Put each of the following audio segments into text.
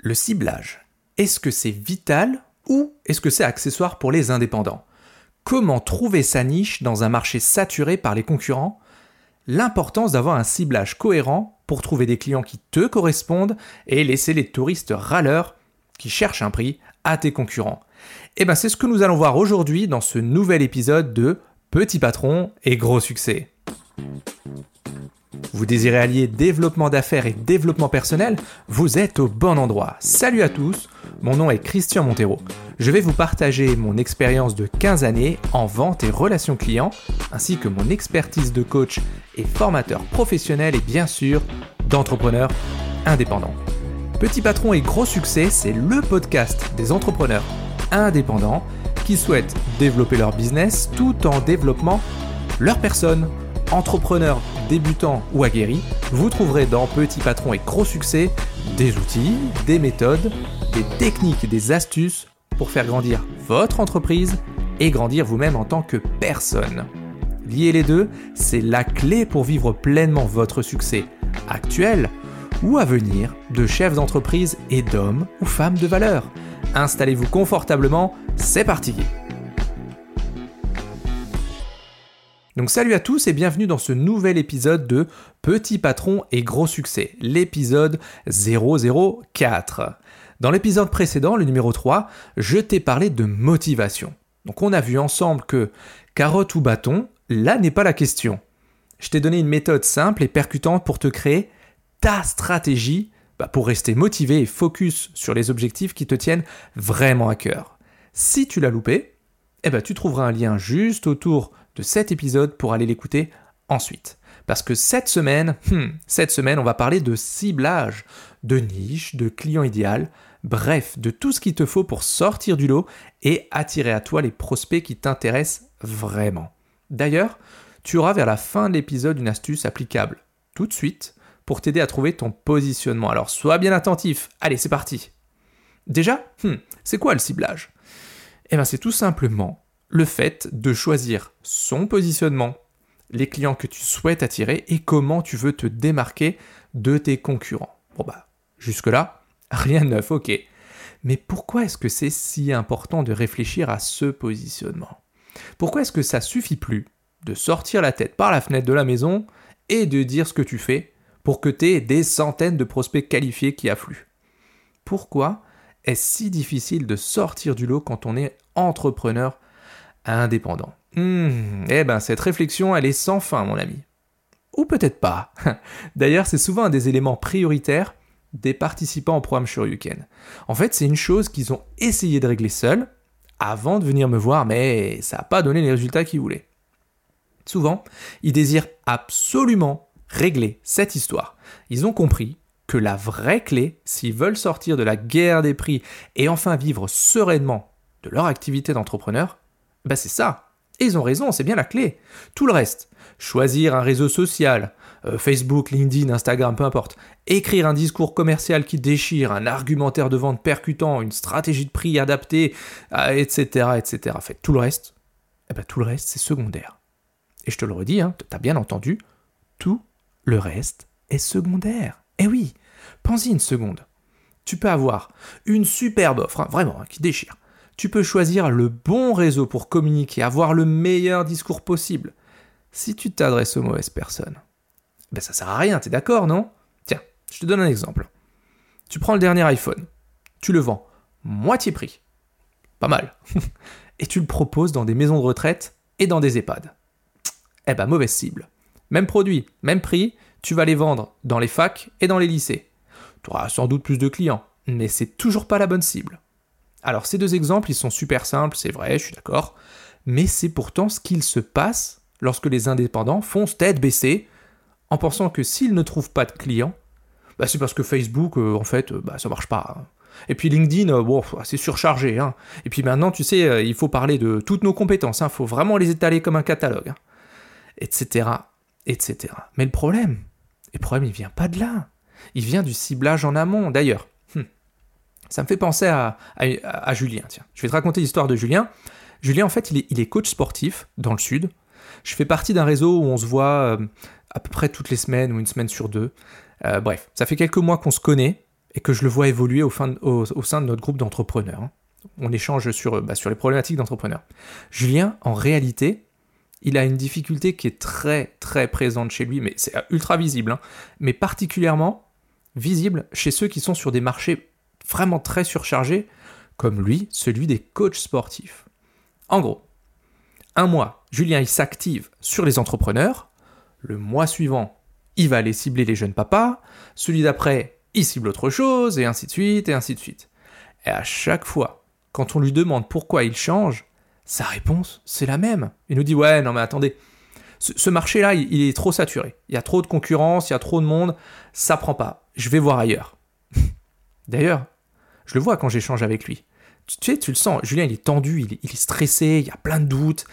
Le ciblage, est-ce que c'est vital ou est-ce que c'est accessoire pour les indépendants? Comment trouver sa niche dans un marché saturé par les concurrents? L'importance d'avoir un ciblage cohérent pour trouver des clients qui te correspondent et laisser les touristes râleurs qui cherchent un prix à tes concurrents. Et eh bien c'est ce que nous allons voir aujourd'hui dans ce nouvel épisode de Petit patron et gros succès. Vous désirez allier développement d'affaires et développement personnel? Vous êtes au bon endroit. Salut à tous, mon nom est Christian Montero. Je vais vous partager mon expérience de 15 années en vente et relations clients, ainsi que mon expertise de coach et formateur professionnel et bien sûr d'entrepreneur indépendant. Petit patron et gros succès, c'est le podcast des entrepreneurs indépendants qui souhaitent développer leur business tout en développant leur personne. Entrepreneurs débutants ou aguerris, vous trouverez dans Petit Patron et Gros Succès des outils, des méthodes, des techniques des astuces pour faire grandir votre entreprise et grandir vous-même en tant que personne. Lier les deux, c'est la clé pour vivre pleinement votre succès actuel ou à venir de chefs d'entreprise et d'hommes ou femmes de valeur. Installez-vous confortablement, c'est parti Donc salut à tous et bienvenue dans ce nouvel épisode de Petit patron et gros succès, l'épisode 004. Dans l'épisode précédent, le numéro 3, je t'ai parlé de motivation. Donc on a vu ensemble que carotte ou bâton, là n'est pas la question. Je t'ai donné une méthode simple et percutante pour te créer ta stratégie bah, pour rester motivé et focus sur les objectifs qui te tiennent vraiment à cœur. Si tu l'as loupé, eh ben, tu trouveras un lien juste autour de cet épisode pour aller l'écouter ensuite. Parce que cette semaine, hmm, cette semaine, on va parler de ciblage, de niche, de client idéal, bref, de tout ce qu'il te faut pour sortir du lot et attirer à toi les prospects qui t'intéressent vraiment. D'ailleurs, tu auras vers la fin de l'épisode une astuce applicable tout de suite pour t'aider à trouver ton positionnement. Alors sois bien attentif. Allez, c'est parti. Déjà, hmm, c'est quoi le ciblage? Eh bien, c'est tout simplement le fait de choisir son positionnement, les clients que tu souhaites attirer et comment tu veux te démarquer de tes concurrents. Bon bah, jusque-là, rien de neuf, ok. Mais pourquoi est-ce que c'est si important de réfléchir à ce positionnement? Pourquoi est-ce que ça suffit plus de sortir la tête par la fenêtre de la maison et de dire ce que tu fais pour que tu aies des centaines de prospects qualifiés qui affluent? Pourquoi est-ce si difficile de sortir du lot quand on est entrepreneur indépendant. Hmm, eh ben cette réflexion, elle est sans fin, mon ami. Ou peut-être pas. D'ailleurs, c'est souvent un des éléments prioritaires des participants au programme Shoryuken. En fait, c'est une chose qu'ils ont essayé de régler seuls avant de venir me voir, mais ça n'a pas donné les résultats qu'ils voulaient. Souvent, ils désirent absolument régler cette histoire. Ils ont compris que la vraie clé, s'ils veulent sortir de la guerre des prix et enfin vivre sereinement de leur activité d'entrepreneur, bah c'est ça. Et ils ont raison, c'est bien la clé. Tout le reste, choisir un réseau social, euh, Facebook, LinkedIn, Instagram, peu importe, écrire un discours commercial qui déchire, un argumentaire de vente percutant, une stratégie de prix adaptée, etc., euh, etc. Tout le reste, eh ben, tout le reste, c'est secondaire. Et je te le redis, hein, t'as bien entendu, tout le reste est secondaire. Eh oui, pense-y une seconde. Tu peux avoir une superbe offre, hein, vraiment, hein, qui déchire tu peux choisir le bon réseau pour communiquer, avoir le meilleur discours possible. Si tu t'adresses aux mauvaises personnes, ben ça sert à rien, t'es d'accord, non? Tiens, je te donne un exemple. Tu prends le dernier iPhone, tu le vends moitié prix, pas mal, et tu le proposes dans des maisons de retraite et dans des EHPAD. Eh ben mauvaise cible. Même produit, même prix, tu vas les vendre dans les facs et dans les lycées. Tu auras sans doute plus de clients, mais c'est toujours pas la bonne cible. Alors ces deux exemples, ils sont super simples, c'est vrai, je suis d'accord, mais c'est pourtant ce qu'il se passe lorsque les indépendants foncent tête baissée en pensant que s'ils ne trouvent pas de clients, bah, c'est parce que Facebook, euh, en fait, euh, bah, ça marche pas. Hein. Et puis LinkedIn, euh, c'est surchargé. Hein. Et puis maintenant, tu sais, il faut parler de toutes nos compétences. Il hein. faut vraiment les étaler comme un catalogue. Etc. Etc. Mais le problème, le problème, il vient pas de là. Il vient du ciblage en amont. D'ailleurs, ça me fait penser à, Julien. Tiens, je vais te raconter l'histoire de Julien. Julien, en fait, il est, coach sportif dans le sud. Je fais partie d'un réseau où on se voit euh, à peu près toutes les semaines ou une semaine sur deux. Euh, bref, ça fait quelques mois qu'on se connaît et que je le vois évoluer au, sein de notre groupe d'entrepreneurs. Hein. On échange sur, bah, sur les problématiques d'entrepreneurs. Julien, en réalité, il a une difficulté qui est très très présente chez lui, mais c'est ultra visible, hein. mais particulièrement visible chez ceux qui sont sur des marchés vraiment très surchargés, comme lui, celui des coachs sportifs. En gros, un mois, Julien il s'active sur les entrepreneurs, le mois suivant, il va aller cibler les jeunes papas, celui d'après, il cible autre chose, et ainsi de suite, et ainsi de suite. Et à chaque fois, quand on lui demande pourquoi il change, sa réponse, c'est la même. Il nous dit Ouais, non mais attendez, ce, marché-là, il, est trop saturé. Il y a trop de concurrence, il y a trop de monde, ça prend pas. Je vais voir ailleurs. D'ailleurs, je le vois quand j'échange avec lui. Tu, sais, tu le sens, Julien, il est tendu, il, est stressé, il y a plein de doutes.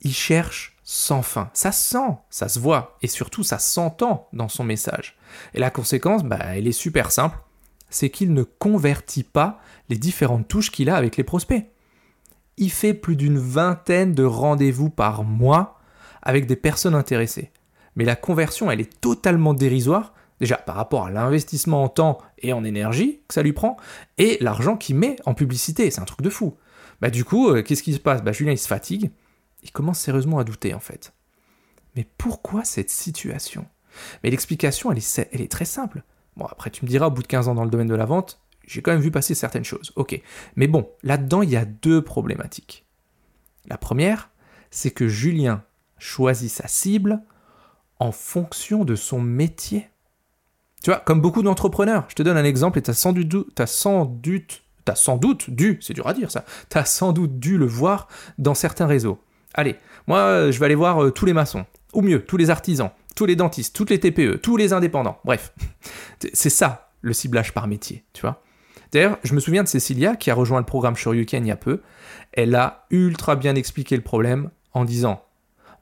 Il cherche sans fin. Ça sent, ça se voit, et surtout ça s'entend dans son message. Et la conséquence, bah, elle est super simple, c'est qu'il ne convertit pas les différentes touches qu'il a avec les prospects il fait plus d'une vingtaine de rendez-vous par mois avec des personnes intéressées. Mais la conversion, elle est totalement dérisoire, déjà par rapport à l'investissement en temps et en énergie que ça lui prend, et l'argent qu'il met en publicité, c'est un truc de fou. Bah du coup, euh, qu'est-ce qui se passe? Bah, Julien, il se fatigue, il commence sérieusement à douter en fait. Mais pourquoi cette situation? Mais l'explication, elle est, elle est très simple. Bon, après, tu me diras, au bout de 15 ans dans le domaine de la vente, j'ai quand même vu passer certaines choses. Ok. Mais bon, là-dedans, il y a deux problématiques. La première, c'est que Julien choisit sa cible en fonction de son métier. Tu vois, comme beaucoup d'entrepreneurs, je te donne un exemple et tu as sans doute, as sans doute, as sans doute dû, c'est dur à dire ça, tu as sans doute dû le voir dans certains réseaux. Allez, moi, je vais aller voir euh, tous les maçons, ou mieux, tous les artisans, tous les dentistes, toutes les TPE, tous les indépendants, bref. C'est ça, le ciblage par métier, tu vois. D'ailleurs, je me souviens de Cécilia qui a rejoint le programme Shoryuken il y a peu. Elle a ultra bien expliqué le problème en disant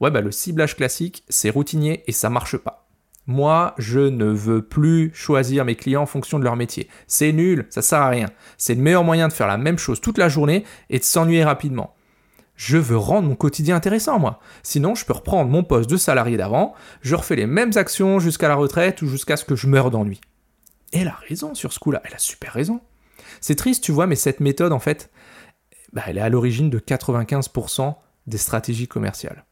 Ouais, bah le ciblage classique, c'est routinier et ça marche pas. Moi, je ne veux plus choisir mes clients en fonction de leur métier. C'est nul, ça sert à rien. C'est le meilleur moyen de faire la même chose toute la journée et de s'ennuyer rapidement. Je veux rendre mon quotidien intéressant, moi. Sinon, je peux reprendre mon poste de salarié d'avant, je refais les mêmes actions jusqu'à la retraite ou jusqu'à ce que je meure d'ennui. Elle a raison sur ce coup-là, elle a super raison. C'est triste, tu vois, mais cette méthode, en fait, bah, elle est à l'origine de 95% des stratégies commerciales.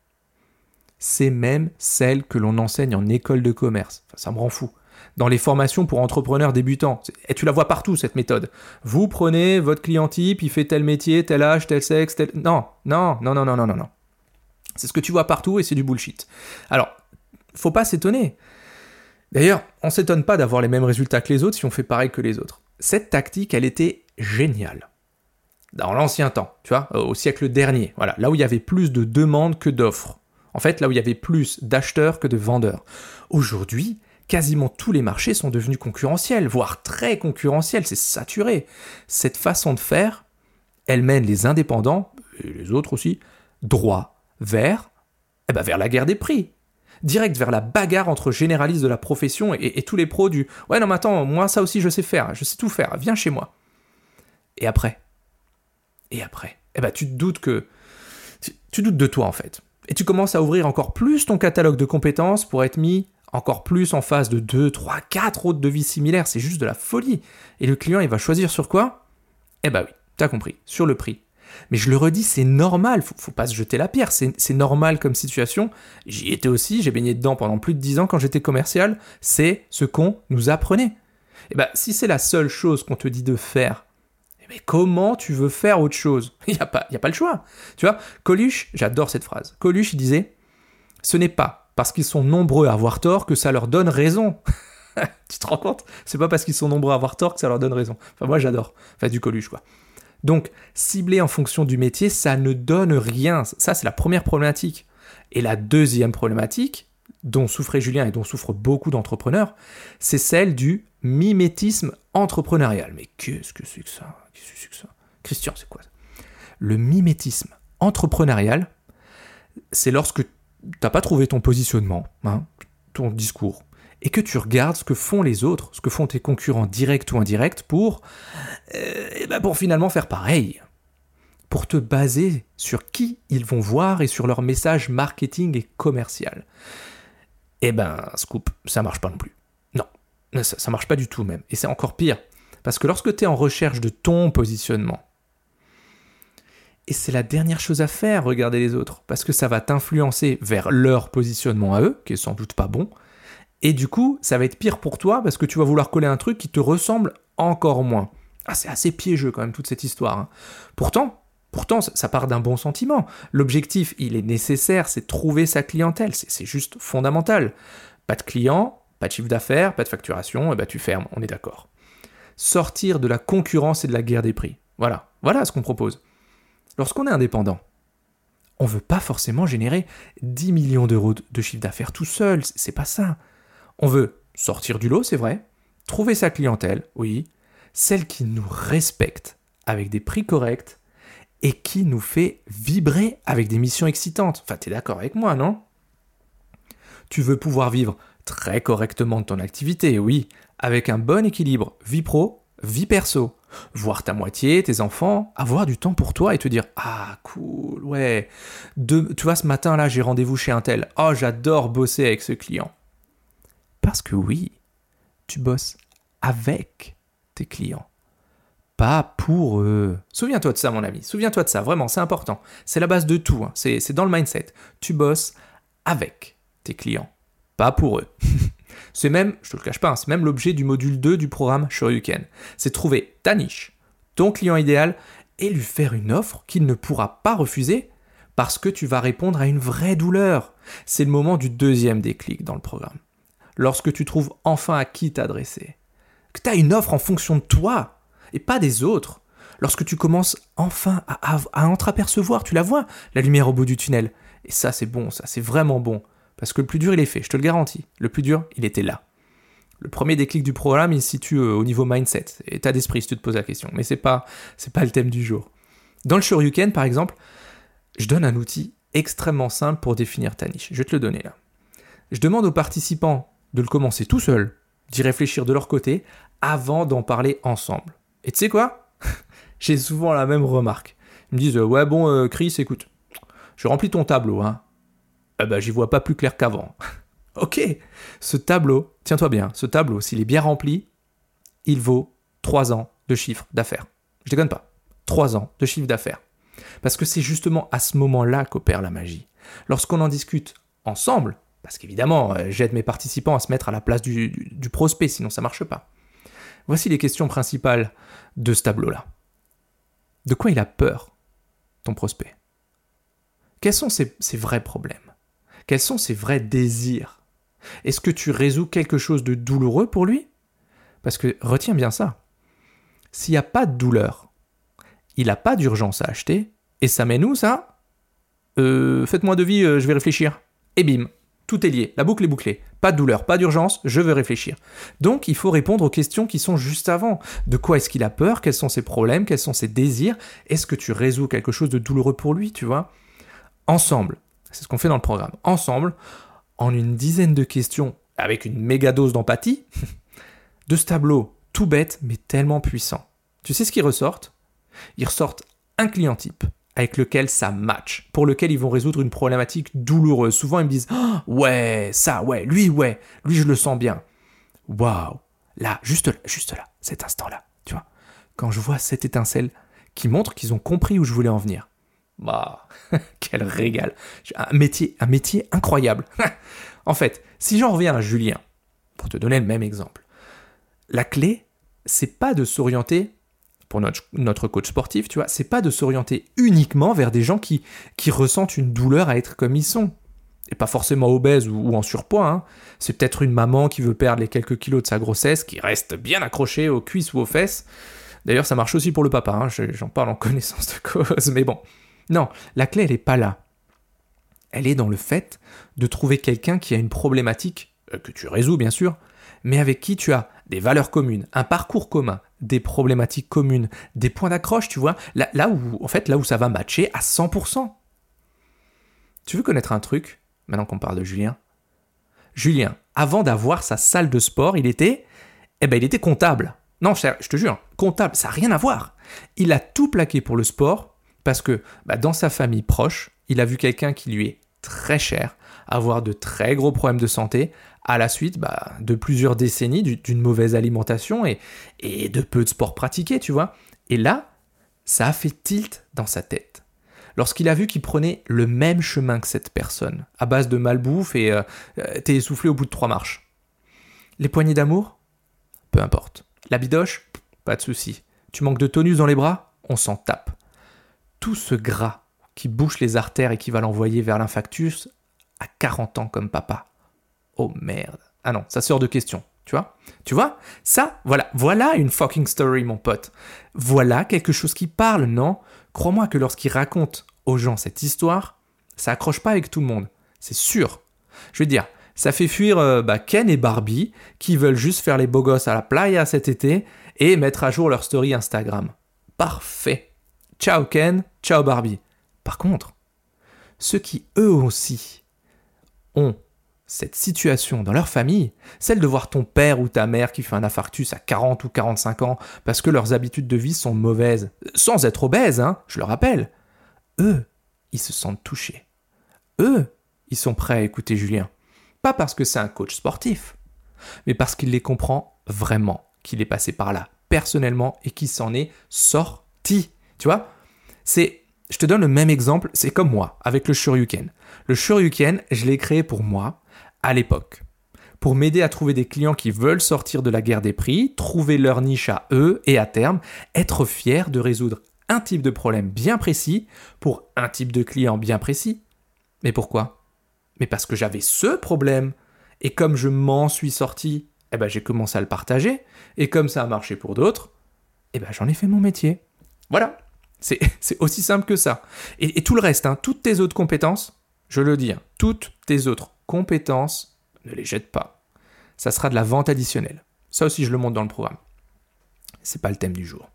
C'est même celle que l'on enseigne en école de commerce. ça me rend fou. Dans les formations pour entrepreneurs débutants. Et tu la vois partout, cette méthode. Vous prenez votre client type, il fait tel métier, tel âge, tel sexe, tel... Non, non, non, non, non, non, non, non. C'est ce que tu vois partout et c'est du bullshit. Alors, faut pas s'étonner. D'ailleurs, on s'étonne pas d'avoir les mêmes résultats que les autres si on fait pareil que les autres cette tactique, elle était géniale. Dans l'ancien temps, tu vois, au siècle dernier, voilà, là où il y avait plus de demandes que d'offres. En fait, là où il y avait plus d'acheteurs que de vendeurs. Aujourd'hui, quasiment tous les marchés sont devenus concurrentiels, voire très concurrentiels, c'est saturé. Cette façon de faire, elle mène les indépendants, et les autres aussi, droit vers, eh ben la guerre des prix direct vers la bagarre entre généralistes de la profession et, tous les pros du Ouais, non, mais attends, moi, ça aussi, je sais faire, je sais tout faire, viens chez moi. Et après? Et après? Eh ben, tu te doutes que. Tu, doutes de toi, en fait. Et tu commences à ouvrir encore plus ton catalogue de compétences pour être mis encore plus en face de 2, 3, 4 autres devis similaires. C'est juste de la folie. Et le client, il va choisir sur quoi? Eh ben oui, t'as compris, sur le prix. Mais je le redis, c'est normal, faut, faut pas se jeter la pierre, c'est normal comme situation. J'y étais aussi, j'ai baigné dedans pendant plus de 10 ans quand j'étais commercial, c'est ce qu'on nous apprenait. Et eh ben, si c'est la seule chose qu'on te dit de faire, mais eh ben, comment tu veux faire autre chose? Il n'y a, pas, a pas le choix. Tu vois, Coluche, j'adore cette phrase. Coluche, disait Ce n'est pas parce qu'ils sont nombreux à avoir tort que ça leur donne raison. tu te rends compte? C'est pas parce qu'ils sont nombreux à avoir tort que ça leur donne raison. Enfin, moi, j'adore. Enfin, du Coluche, quoi. Donc, cibler en fonction du métier, ça ne donne rien. Ça, c'est la première problématique. Et la deuxième problématique, dont souffrait Julien et dont souffrent beaucoup d'entrepreneurs, c'est celle du mimétisme entrepreneurial. Mais qu'est-ce que c'est que ça? Christian, c'est quoi ça? Le mimétisme entrepreneurial, c'est lorsque tu n'as pas trouvé ton positionnement, hein, ton discours, et que tu regardes ce que font les autres, ce que font tes concurrents directs ou indirects pour, euh, eh ben pour finalement faire pareil. Pour te baser sur qui ils vont voir et sur leur message marketing et commercial. Eh ben, scoop, ça marche pas non plus. Non, ça, marche pas du tout même. Et c'est encore pire. Parce que lorsque tu es en recherche de ton positionnement, et c'est la dernière chose à faire, regarder les autres, parce que ça va t'influencer vers leur positionnement à eux, qui est sans doute pas bon, et du coup, ça va être pire pour toi, parce que tu vas vouloir coller un truc qui te ressemble encore moins. Ah, c'est assez piégeux quand même toute cette histoire. Hein. Pourtant, pourtant, ça part d'un bon sentiment. L'objectif, il est nécessaire, c'est trouver sa clientèle, c'est juste fondamental. Pas de clients, pas de chiffre d'affaires, pas de facturation, et eh ben tu fermes, on est d'accord. Sortir de la concurrence et de la guerre des prix. Voilà, voilà ce qu'on propose. Lorsqu'on est indépendant, on ne veut pas forcément générer 10 millions d'euros de chiffre d'affaires tout seul, c'est pas ça. On veut sortir du lot, c'est vrai, trouver sa clientèle, oui, celle qui nous respecte avec des prix corrects et qui nous fait vibrer avec des missions excitantes. Enfin, tu es d'accord avec moi, non? Tu veux pouvoir vivre très correctement ton activité, oui, avec un bon équilibre vie pro, vie perso voir ta moitié, tes enfants, avoir du temps pour toi et te dire ah cool, ouais. Tu vois ce matin là j'ai rendez-vous chez un tel. Oh j'adore bosser avec ce client. Parce que oui, tu bosses avec tes clients, pas pour eux. Souviens-toi de ça mon ami, souviens-toi de ça, vraiment c'est important. C'est la base de tout, hein. c'est dans le mindset. Tu bosses avec tes clients, pas pour eux. C'est même, je te le cache pas, hein, c'est même l'objet du module 2 du programme Shoryuken. C'est trouver ta niche, ton client idéal, et lui faire une offre qu'il ne pourra pas refuser parce que tu vas répondre à une vraie douleur. C'est le moment du deuxième déclic dans le programme. Lorsque tu trouves enfin à qui t'adresser. Que tu as une offre en fonction de toi et pas des autres. Lorsque tu commences enfin à, entreapercevoir, tu la vois, la lumière au bout du tunnel. Et ça, c'est bon, ça, c'est vraiment bon. Parce que le plus dur, il est fait, je te le garantis. Le plus dur, il était là. Le premier déclic du programme, il se situe euh, au niveau mindset, état d'esprit, si tu te poses la question. Mais c'est pas, c'est pas le thème du jour. Dans le Shoryuken, par exemple, je donne un outil extrêmement simple pour définir ta niche. Je vais te le donner là. Je demande aux participants de le commencer tout seul, d'y réfléchir de leur côté, avant d'en parler ensemble. Et tu sais quoi? J'ai souvent la même remarque. Ils me disent Ouais, bon, euh, Chris, écoute, je remplis ton tableau, hein eh ben, j'y vois pas plus clair qu'avant. ok, ce tableau, tiens-toi bien, ce tableau, s'il est bien rempli, il vaut 3 ans de chiffre d'affaires. Je déconne pas. 3 ans de chiffre d'affaires. Parce que c'est justement à ce moment-là qu'opère la magie. Lorsqu'on en discute ensemble, parce qu'évidemment, euh, j'aide mes participants à se mettre à la place du, du prospect, sinon ça marche pas. Voici les questions principales de ce tableau-là. De quoi il a peur, ton prospect? Quels sont ses, vrais problèmes? Quels sont ses vrais désirs? Est-ce que tu résous quelque chose de douloureux pour lui? Parce que retiens bien ça. S'il n'y a pas de douleur, il n'a pas d'urgence à acheter, et ça met nous ça? Euh, Faites-moi de vie, euh, je vais réfléchir. Et bim, tout est lié, la boucle est bouclée. Pas de douleur, pas d'urgence, je veux réfléchir. Donc il faut répondre aux questions qui sont juste avant. De quoi est-ce qu'il a peur? Quels sont ses problèmes? Quels sont ses désirs? Est-ce que tu résous quelque chose de douloureux pour lui, tu vois? Ensemble, c'est ce qu'on fait dans le programme. Ensemble, en une dizaine de questions, avec une méga dose d'empathie, de ce tableau tout bête mais tellement puissant. Tu sais ce qui ressortent Ils ressortent un client type avec lequel ça match, pour lequel ils vont résoudre une problématique douloureuse. Souvent ils me disent oh, ouais, ça, ouais, lui, ouais, lui je le sens bien. Waouh, là, juste là, juste là, cet instant-là, tu vois. Quand je vois cette étincelle qui montre qu'ils ont compris où je voulais en venir. Bah, quel régal. Un métier, un métier incroyable. en fait, si j'en reviens à Julien, pour te donner le même exemple, la clé, c'est pas de s'orienter, notre, coach sportif, tu vois, c'est pas de s'orienter uniquement vers des gens qui, qui ressentent une douleur à être comme ils sont. Et pas forcément obèses ou, en surpoids. Hein. C'est peut-être une maman qui veut perdre les quelques kilos de sa grossesse, qui reste bien accrochée aux cuisses ou aux fesses. D'ailleurs, ça marche aussi pour le papa, hein. j'en parle en connaissance de cause, mais bon. Non, la clé, elle n'est pas là. Elle est dans le fait de trouver quelqu'un qui a une problématique, euh, que tu résous bien sûr, mais avec qui tu as des valeurs communes, un parcours commun, des problématiques communes, des points d'accroche, tu vois, là, où, en fait, là où ça va matcher à 100%. Tu veux connaître un truc, maintenant qu'on parle de Julien? Julien, avant d'avoir sa salle de sport, il était, eh ben, il était comptable. Non, je te jure, comptable, ça n'a rien à voir. Il a tout plaqué pour le sport parce que bah, dans sa famille proche, il a vu quelqu'un qui lui est très cher, avoir de très gros problèmes de santé, à la suite bah, de plusieurs décennies d'une mauvaise alimentation et, de peu de sport pratiqué, tu vois. Et là, ça a fait tilt dans sa tête. Lorsqu'il a vu qu'il prenait le même chemin que cette personne, à base de malbouffe et euh, euh, t'es essoufflé au bout de trois marches. Les poignées d'amour? Peu importe. La bidoche? Pas de souci. Tu manques de tonus dans les bras? On s'en tape. Tout ce gras qui bouche les artères et qui va l'envoyer vers l'infactus à 40 ans comme papa. Oh merde. Ah non, ça sort de question. Tu vois Tu vois Ça, voilà, voilà une fucking story, mon pote. Voilà quelque chose qui parle, non? Crois-moi que lorsqu'il raconte aux gens cette histoire, ça accroche pas avec tout le monde. C'est sûr. Je veux dire, ça fait fuir euh, bah, Ken et Barbie qui veulent juste faire les beaux gosses à la playa cet été et mettre à jour leur story Instagram. Parfait. Ciao Ken, ciao Barbie. Par contre, ceux qui eux aussi ont cette situation dans leur famille, celle de voir ton père ou ta mère qui fait un infarctus à 40 ou 45 ans parce que leurs habitudes de vie sont mauvaises, sans être obèses, hein, je le rappelle, eux, ils se sentent touchés. Eux, ils sont prêts à écouter Julien. Pas parce que c'est un coach sportif, mais parce qu'il les comprend vraiment, qu'il est passé par là personnellement et qu'il s'en est sorti. Tu vois C'est je te donne le même exemple, c'est comme moi, avec le Shoryuken. Le Shoryuken, je l'ai créé pour moi, à l'époque. Pour m'aider à trouver des clients qui veulent sortir de la guerre des prix, trouver leur niche à eux et à terme, être fier de résoudre un type de problème bien précis pour un type de client bien précis. Mais pourquoi? Mais parce que j'avais ce problème. Et comme je m'en suis sorti, eh ben j'ai commencé à le partager. Et comme ça a marché pour d'autres, eh ben j'en ai fait mon métier. Voilà. C'est aussi simple que ça. Et, tout le reste, hein, toutes tes autres compétences, je le dis, hein, toutes tes autres compétences, ne les jette pas. Ça sera de la vente additionnelle. Ça aussi, je le montre dans le programme. C'est pas le thème du jour.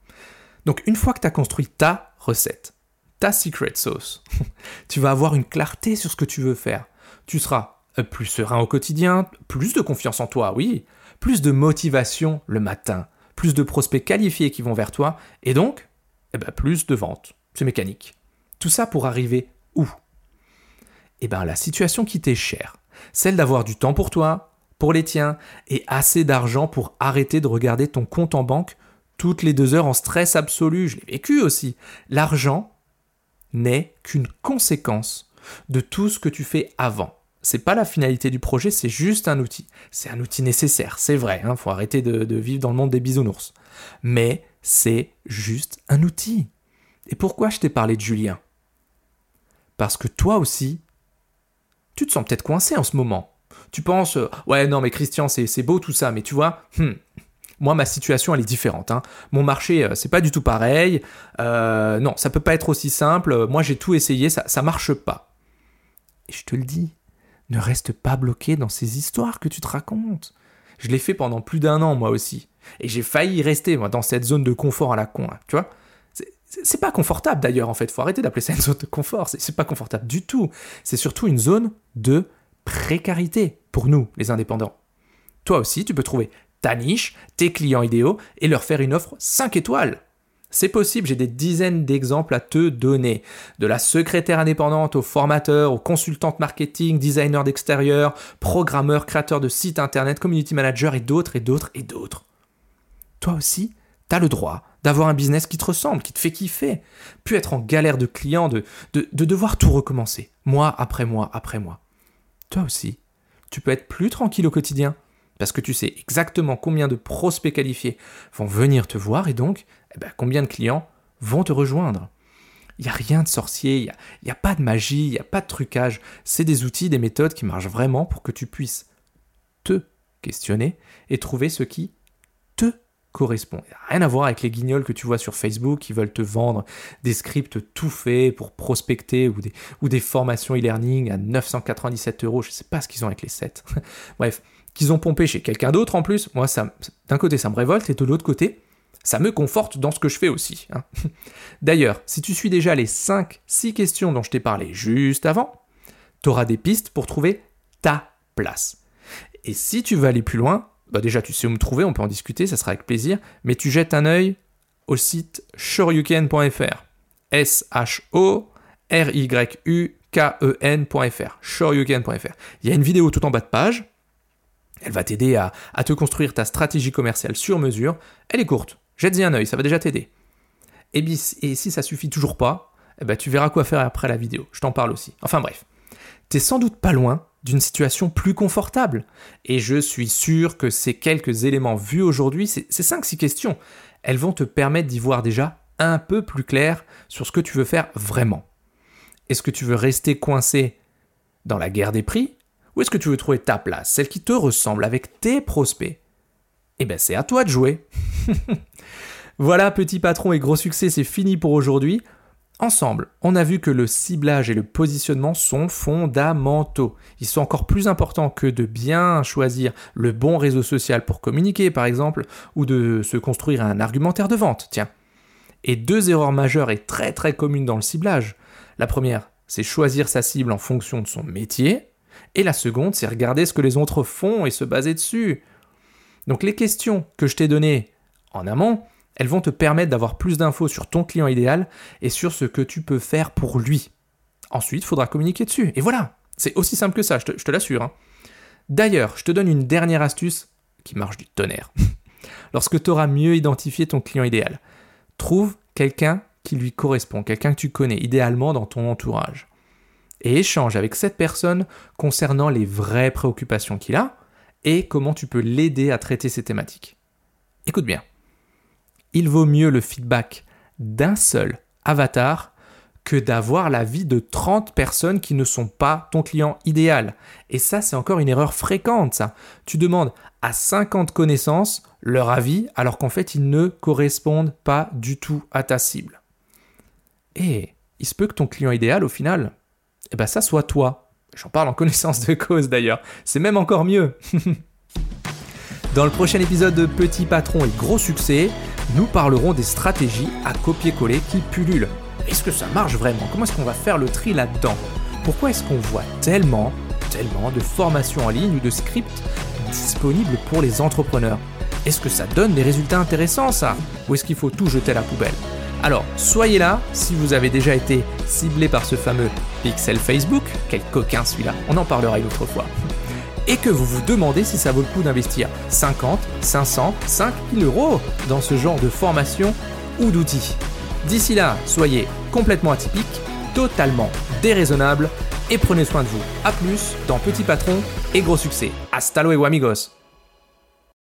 Donc, une fois que tu as construit ta recette, ta secret sauce, tu vas avoir une clarté sur ce que tu veux faire. Tu seras euh, plus serein au quotidien, plus de confiance en toi, oui, plus de motivation le matin, plus de prospects qualifiés qui vont vers toi, et donc, eh ben, plus de ventes. C'est mécanique. Tout ça pour arriver où? Eh bien, la situation qui t'est chère, celle d'avoir du temps pour toi, pour les tiens, et assez d'argent pour arrêter de regarder ton compte en banque toutes les deux heures en stress absolu. Je l'ai vécu aussi. L'argent n'est qu'une conséquence de tout ce que tu fais avant. C'est pas la finalité du projet, c'est juste un outil. C'est un outil nécessaire, c'est vrai. Il hein, faut arrêter de, de vivre dans le monde des bisounours. Mais c'est juste un outil. Et pourquoi je t'ai parlé de Julien? Parce que toi aussi, tu te sens peut-être coincé en ce moment. Tu penses, euh, ouais, non, mais Christian, c'est beau tout ça, mais tu vois, hmm, moi, ma situation, elle est différente. Hein. Mon marché, euh, c'est pas du tout pareil. Euh, non, ça peut pas être aussi simple. Moi, j'ai tout essayé, ça, ça marche pas. Et je te le dis, ne reste pas bloqué dans ces histoires que tu te racontes. Je l'ai fait pendant plus d'un an, moi aussi. Et j'ai failli rester, moi, dans cette zone de confort à la con, tu vois c'est pas confortable d'ailleurs en fait, faut arrêter d'appeler ça une zone de confort, c'est pas confortable du tout. C'est surtout une zone de précarité pour nous, les indépendants. Toi aussi, tu peux trouver ta niche, tes clients idéaux et leur faire une offre 5 étoiles. C'est possible, j'ai des dizaines d'exemples à te donner. De la secrétaire indépendante au formateur, aux consultantes marketing, designer d'extérieur, programmeur, créateur de sites internet, community manager et d'autres et d'autres et d'autres. Toi aussi, tu as le droit d'avoir un business qui te ressemble, qui te fait kiffer. Puis être en galère de clients, de, de, de devoir tout recommencer, mois après mois après mois. Toi aussi, tu peux être plus tranquille au quotidien, parce que tu sais exactement combien de prospects qualifiés vont venir te voir et donc eh ben, combien de clients vont te rejoindre. Il n'y a rien de sorcier, il n'y a, a, pas de magie, il n'y a pas de trucage. C'est des outils, des méthodes qui marchent vraiment pour que tu puisses te questionner et trouver ce qui te correspond. rien à voir avec les guignols que tu vois sur Facebook qui veulent te vendre des scripts tout faits pour prospecter ou des, ou des formations e-learning à 997 euros. Je ne sais pas ce qu'ils ont avec les 7. Bref, qu'ils ont pompé chez quelqu'un d'autre en plus. Moi, ça, d'un côté, ça me révolte et de l'autre côté, ça me conforte dans ce que je fais aussi. Hein. D'ailleurs, si tu suis déjà les 5-6 questions dont je t'ai parlé juste avant, tu auras des pistes pour trouver ta place. Et si tu veux aller plus loin, bah déjà tu sais où me trouver, on peut en discuter, ça sera avec plaisir, mais tu jettes un œil au site shoryuken.fr. S-H-O-R-Y-U-K-E-N.fr. Shoryuken.fr. Il y a une vidéo tout en bas de page Elle va t'aider à, te construire ta stratégie commerciale sur mesure. Elle est courte. Jette-y un œil, ça va déjà t'aider. Et, et, si ça suffit toujours pas, eh ben, tu verras quoi faire après la vidéo. Je t'en parle aussi. Enfin bref. T'es sans doute pas loin d'une situation plus confortable. Et je suis sûr que ces quelques éléments vus aujourd'hui, ces 5-6 questions, elles vont te permettre d'y voir déjà un peu plus clair sur ce que tu veux faire vraiment. Est-ce que tu veux rester coincé dans la guerre des prix Ou est-ce que tu veux trouver ta place, celle qui te ressemble avec tes prospects? Eh bien c'est à toi de jouer. voilà, petit patron et gros succès, c'est fini pour aujourd'hui. Ensemble, on a vu que le ciblage et le positionnement sont fondamentaux. Ils sont encore plus importants que de bien choisir le bon réseau social pour communiquer, par exemple, ou de se construire un argumentaire de vente, tiens. Et deux erreurs majeures et très très communes dans le ciblage. La première, c'est choisir sa cible en fonction de son métier. Et la seconde, c'est regarder ce que les autres font et se baser dessus. Donc les questions que je t'ai données en amont, elles vont te permettre d'avoir plus d'infos sur ton client idéal et sur ce que tu peux faire pour lui. Ensuite, il faudra communiquer dessus. Et voilà, c'est aussi simple que ça, je te, l'assure. Hein. D'ailleurs, je te donne une dernière astuce qui marche du tonnerre. Lorsque tu auras mieux identifié ton client idéal, trouve quelqu'un qui lui correspond, quelqu'un que tu connais, idéalement dans ton entourage. Et échange avec cette personne concernant les vraies préoccupations qu'il a et comment tu peux l'aider à traiter ces thématiques. Écoute bien il vaut mieux le feedback d'un seul avatar que d'avoir la vie de 30 personnes qui ne sont pas ton client idéal. Et ça, c'est encore une erreur fréquente, ça. Tu demandes à 50 connaissances leur avis alors qu'en fait, ils ne correspondent pas du tout à ta cible. Et il se peut que ton client idéal, au final, eh ben ça soit toi. J'en parle en connaissance de cause d'ailleurs. C'est même encore mieux. Dans le prochain épisode de Petit Patron et Gros Succès, nous parlerons des stratégies à copier-coller qui pullulent. Est-ce que ça marche vraiment? Comment est-ce qu'on va faire le tri là-dedans? Pourquoi est-ce qu'on voit tellement, tellement de formations en ligne ou de scripts disponibles pour les entrepreneurs? Est-ce que ça donne des résultats intéressants ça? Ou est-ce qu'il faut tout jeter à la poubelle? Alors, soyez là si vous avez déjà été ciblé par ce fameux pixel Facebook. Quel coquin celui-là, on en parlera une autre fois et que vous vous demandez si ça vaut le coup d'investir 50, 500, 5000 euros dans ce genre de formation ou d'outils. D'ici là, soyez complètement atypique, totalement déraisonnable et prenez soin de vous. A plus dans Petit Patron et Gros Succès. Hasta luego amigos